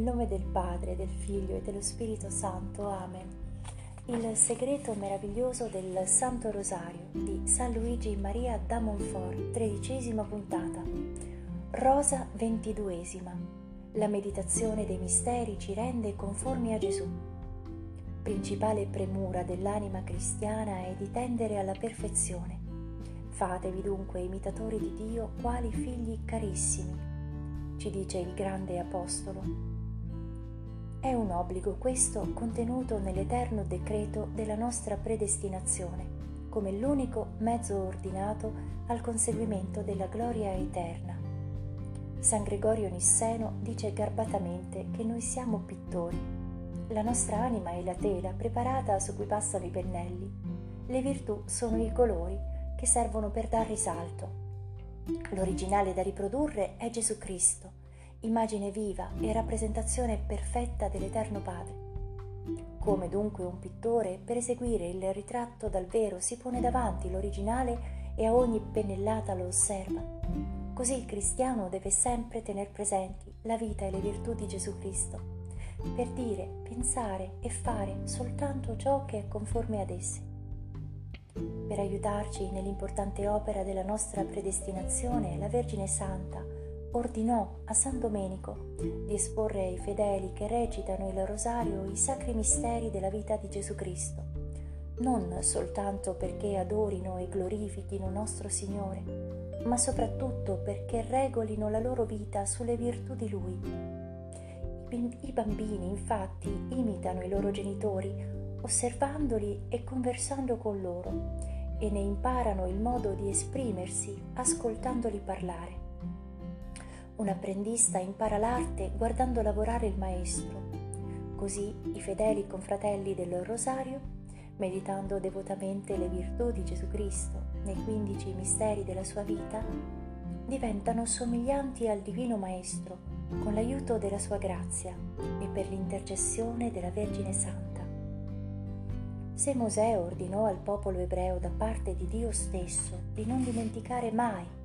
Nel nome del Padre, del Figlio e dello Spirito Santo. Amen. Il segreto meraviglioso del Santo Rosario di San Luigi Maria da Montfort, tredicesima puntata. Rosa ventiduesima. La meditazione dei misteri ci rende conformi a Gesù. Principale premura dell'anima cristiana è di tendere alla perfezione. Fatevi dunque imitatori di Dio quali figli carissimi, ci dice il grande Apostolo. È un obbligo questo contenuto nell'eterno decreto della nostra predestinazione, come l'unico mezzo ordinato al conseguimento della gloria eterna. San Gregorio Nisseno dice garbatamente che noi siamo pittori. La nostra anima è la tela preparata su cui passano i pennelli. Le virtù sono i colori che servono per dar risalto. L'originale da riprodurre è Gesù Cristo immagine viva e rappresentazione perfetta dell'Eterno Padre. Come dunque un pittore per eseguire il ritratto dal vero si pone davanti l'originale e a ogni pennellata lo osserva, così il cristiano deve sempre tener presenti la vita e le virtù di Gesù Cristo, per dire, pensare e fare soltanto ciò che è conforme ad esse. Per aiutarci nell'importante opera della nostra predestinazione, la Vergine Santa, ordinò a San Domenico di esporre ai fedeli che recitano il rosario i sacri misteri della vita di Gesù Cristo, non soltanto perché adorino e glorifichino nostro Signore, ma soprattutto perché regolino la loro vita sulle virtù di Lui. I bambini infatti imitano i loro genitori, osservandoli e conversando con loro, e ne imparano il modo di esprimersi ascoltandoli parlare. Un apprendista impara l'arte guardando lavorare il maestro. Così i fedeli confratelli del Rosario, meditando devotamente le virtù di Gesù Cristo nei quindici misteri della sua vita, diventano somiglianti al Divino Maestro con l'aiuto della sua grazia e per l'intercessione della Vergine Santa. Se Mosè ordinò al popolo ebreo da parte di Dio stesso di non dimenticare mai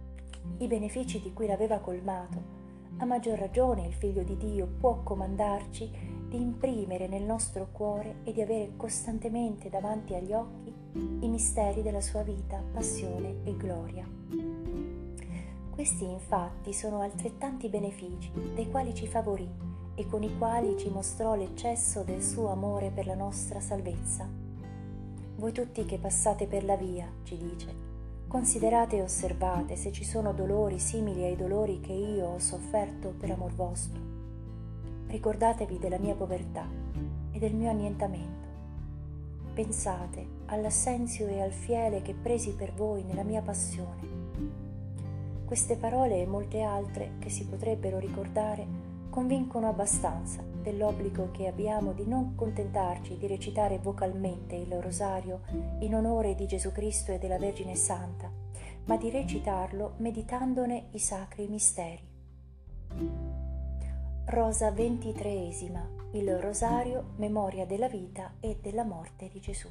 i benefici di cui l'aveva colmato, a maggior ragione il Figlio di Dio può comandarci di imprimere nel nostro cuore e di avere costantemente davanti agli occhi i misteri della sua vita, passione e gloria. Questi infatti sono altrettanti benefici dei quali ci favorì e con i quali ci mostrò l'eccesso del suo amore per la nostra salvezza. Voi tutti che passate per la via, ci dice, Considerate e osservate se ci sono dolori simili ai dolori che io ho sofferto per amor vostro. Ricordatevi della mia povertà e del mio annientamento. Pensate all'assenzio e al fiele che presi per voi nella mia passione. Queste parole e molte altre che si potrebbero ricordare convincono abbastanza dell'obbligo che abbiamo di non contentarci di recitare vocalmente il rosario in onore di Gesù Cristo e della Vergine Santa, ma di recitarlo meditandone i sacri misteri. Rosa ventitreesima, il rosario, memoria della vita e della morte di Gesù.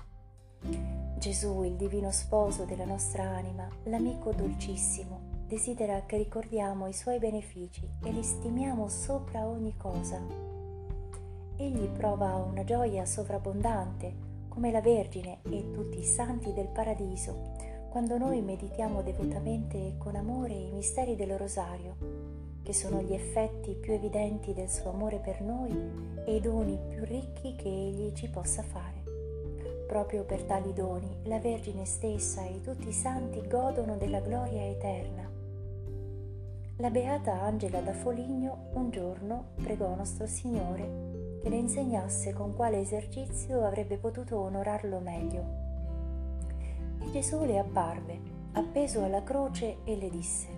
Gesù, il divino sposo della nostra anima, l'amico dolcissimo, desidera che ricordiamo i suoi benefici e li stimiamo sopra ogni cosa. Egli prova una gioia sovrabbondante, come la Vergine e tutti i santi del paradiso, quando noi meditiamo devotamente e con amore i misteri del rosario, che sono gli effetti più evidenti del suo amore per noi e i doni più ricchi che egli ci possa fare. Proprio per tali doni la Vergine stessa e tutti i santi godono della gloria eterna la beata Angela da Foligno un giorno pregò nostro Signore che le insegnasse con quale esercizio avrebbe potuto onorarlo meglio. E Gesù le apparve, appeso alla croce, e le disse,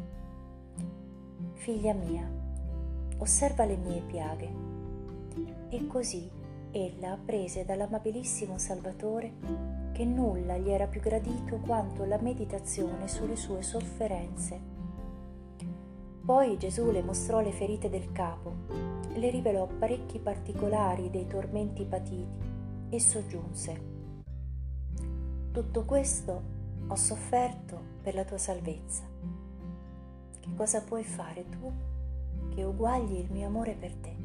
Figlia mia, osserva le mie piaghe. E così ella apprese dall'amabilissimo Salvatore che nulla gli era più gradito quanto la meditazione sulle sue sofferenze poi Gesù le mostrò le ferite del capo, le rivelò parecchi particolari dei tormenti patiti e soggiunse, tutto questo ho sofferto per la tua salvezza. Che cosa puoi fare tu che uguagli il mio amore per te?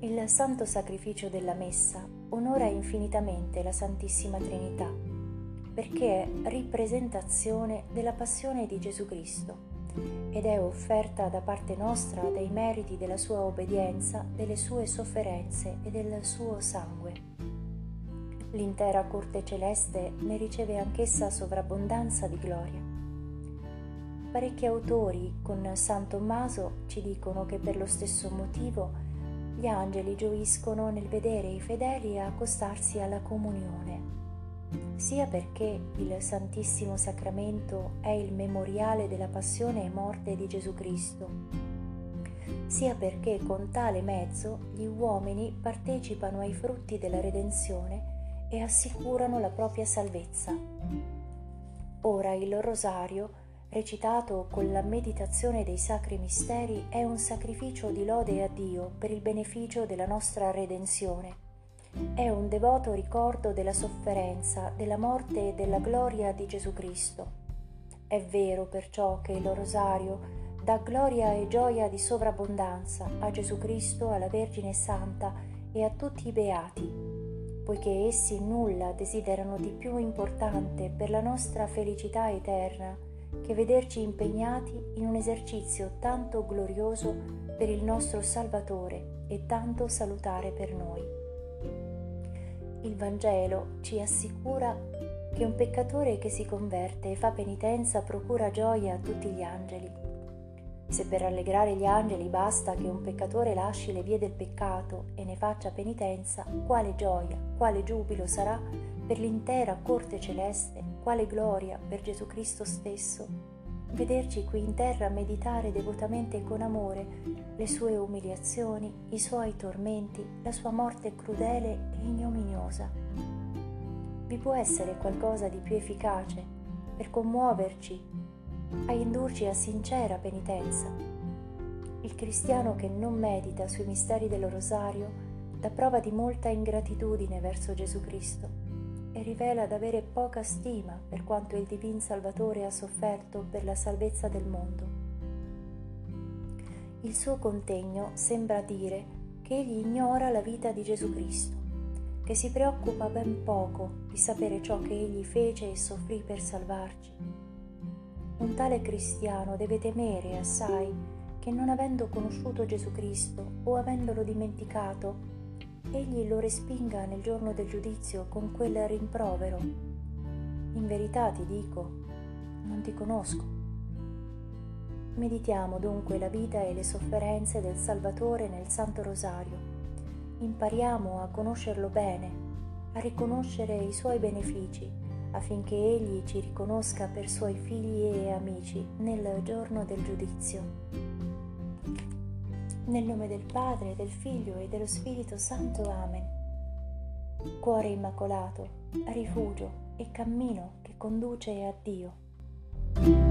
Il santo sacrificio della Messa onora infinitamente la Santissima Trinità, perché è ripresentazione della passione di Gesù Cristo ed è offerta da parte nostra dai meriti della sua obbedienza, delle sue sofferenze e del suo sangue. L'intera corte celeste ne riceve anch'essa sovrabbondanza di gloria. Parecchi autori con San Tommaso ci dicono che per lo stesso motivo gli angeli gioiscono nel vedere i fedeli accostarsi alla comunione, sia perché il Santissimo Sacramento è il memoriale della passione e morte di Gesù Cristo, sia perché con tale mezzo gli uomini partecipano ai frutti della redenzione e assicurano la propria salvezza. Ora il rosario recitato con la meditazione dei sacri misteri, è un sacrificio di lode a Dio per il beneficio della nostra redenzione. È un devoto ricordo della sofferenza, della morte e della gloria di Gesù Cristo. È vero perciò che il rosario dà gloria e gioia di sovrabbondanza a Gesù Cristo, alla Vergine Santa e a tutti i beati, poiché essi nulla desiderano di più importante per la nostra felicità eterna che vederci impegnati in un esercizio tanto glorioso per il nostro Salvatore e tanto salutare per noi. Il Vangelo ci assicura che un peccatore che si converte e fa penitenza procura gioia a tutti gli angeli. Se per rallegrare gli angeli basta che un peccatore lasci le vie del peccato e ne faccia penitenza, quale gioia, quale giubilo sarà per l'intera corte celeste, quale gloria per Gesù Cristo stesso, vederci qui in terra meditare devotamente e con amore le sue umiliazioni, i suoi tormenti, la sua morte crudele e ignominiosa. Vi può essere qualcosa di più efficace per commuoverci, a indurci a sincera penitenza. Il cristiano che non medita sui misteri del rosario dà prova di molta ingratitudine verso Gesù Cristo e rivela d'avere poca stima per quanto il Divin Salvatore ha sofferto per la salvezza del mondo. Il suo contegno sembra dire che egli ignora la vita di Gesù Cristo, che si preoccupa ben poco di sapere ciò che egli fece e soffrì per salvarci. Un tale cristiano deve temere assai che non avendo conosciuto Gesù Cristo o avendolo dimenticato, egli lo respinga nel giorno del giudizio con quel rimprovero. In verità ti dico, non ti conosco. Meditiamo dunque la vita e le sofferenze del Salvatore nel Santo Rosario. Impariamo a conoscerlo bene, a riconoscere i suoi benefici, affinché Egli ci riconosca per suoi figli e amici nel giorno del giudizio. Nel nome del Padre, del Figlio e dello Spirito Santo. Amen. Cuore immacolato, rifugio e cammino che conduce a Dio.